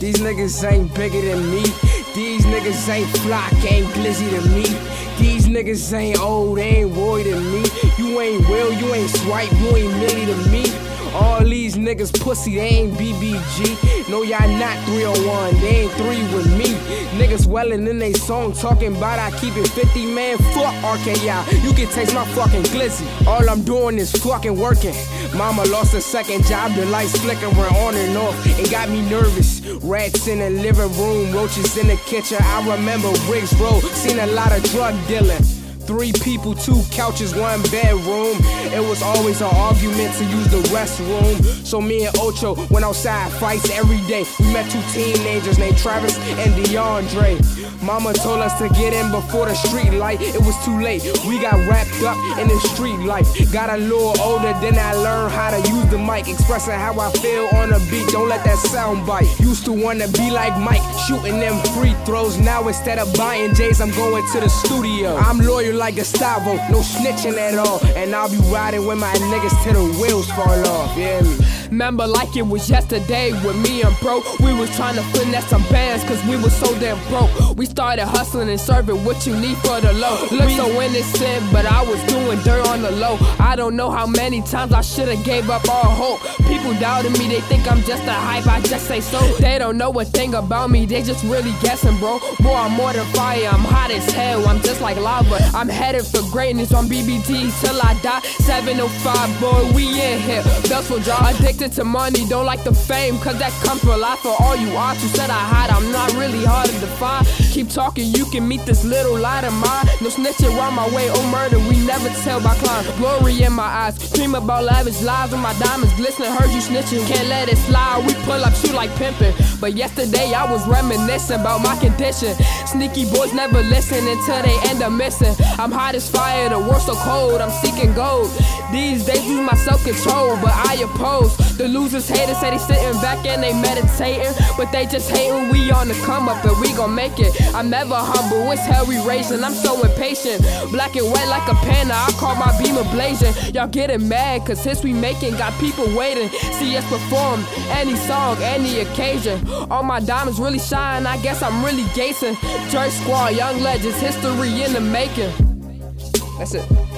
niggas ain't bigger than me. These niggas ain't flock, ain't glizzy to me. These niggas ain't old, ain't Roy to me. You ain't Will, you ain't Swipe, you ain't Millie to me. All these niggas pussy, they ain't BBG. No, y'all not 301, they ain't three with me. Niggas welling in they song, talking about I keep it 50, man. Fuck RKI, you can taste my fucking glizzy. All I'm doing is fucking working. Mama lost a second job, the lights flickering on and off. It got me nervous. Rats in the living room, roaches in the kitchen. I remember Riggs Road, seen a lot of drug dealing. Three people, two couches, one bedroom. It was always an argument to use the restroom. So me and Ocho went outside, fights every day. We met two teenagers named Travis and DeAndre. Mama told us to get in before the street light. It was too late. We got wrapped up in the street life. Got a little older, then I learned how to use the mic, expressing how I feel on the beat. Don't let that sound bite. Used to wanna be like Mike, shooting them free throws. Now instead of buying J's, I'm going to the studio. I'm loyal like Gustavo, no snitching at all. And I'll be riding with my niggas till the wheels fall off. Yeah. Remember like it was yesterday with me and bro. We was trying to finesse some bands cause we was so damn broke. We started hustling and serving what you need for the low. Look so innocent, but I was doing dirt on the low. I don't know how many times I should've gave up all hope. People doubted me, they think I'm just a hype, I just say so. They don't know a thing about me, they just really guessing, bro. Boy, I'm more than fire, I'm hot as hell, I'm just like lava. I'm headed for greatness on BBT till I die. 705, boy, we in here. Belts will addicted to money, don't like the fame, cause that comes for life. For all you who said I hide, I'm not really hard to define. Keep talking, you can meet this little light of mine. No snitching around my way, oh murder, we never tell by climb. Glory in my eyes, dream about lavish lives when my diamonds glistening. Heard you snitching, can't let it slide. We pull up, shoot like pimping. But yesterday I was reminiscing about my condition. Sneaky boys never listen until they end up missing. I'm hot as fire, the world so cold, I'm seeking gold. These days lose my self control, but I oppose. The losers haters say they sitting back and they meditating, but they just hating. We on the come up and we gon' make it. I'm never humble, it's hell we racing. I'm so impatient, black and white like a panda. I call my beamer blazing. Y'all getting mad cause we making got people waiting. See us perform any song, any occasion. All my diamonds really shine. I guess I'm really gazing. Dirt Squad, young legends, history in the making. That's it.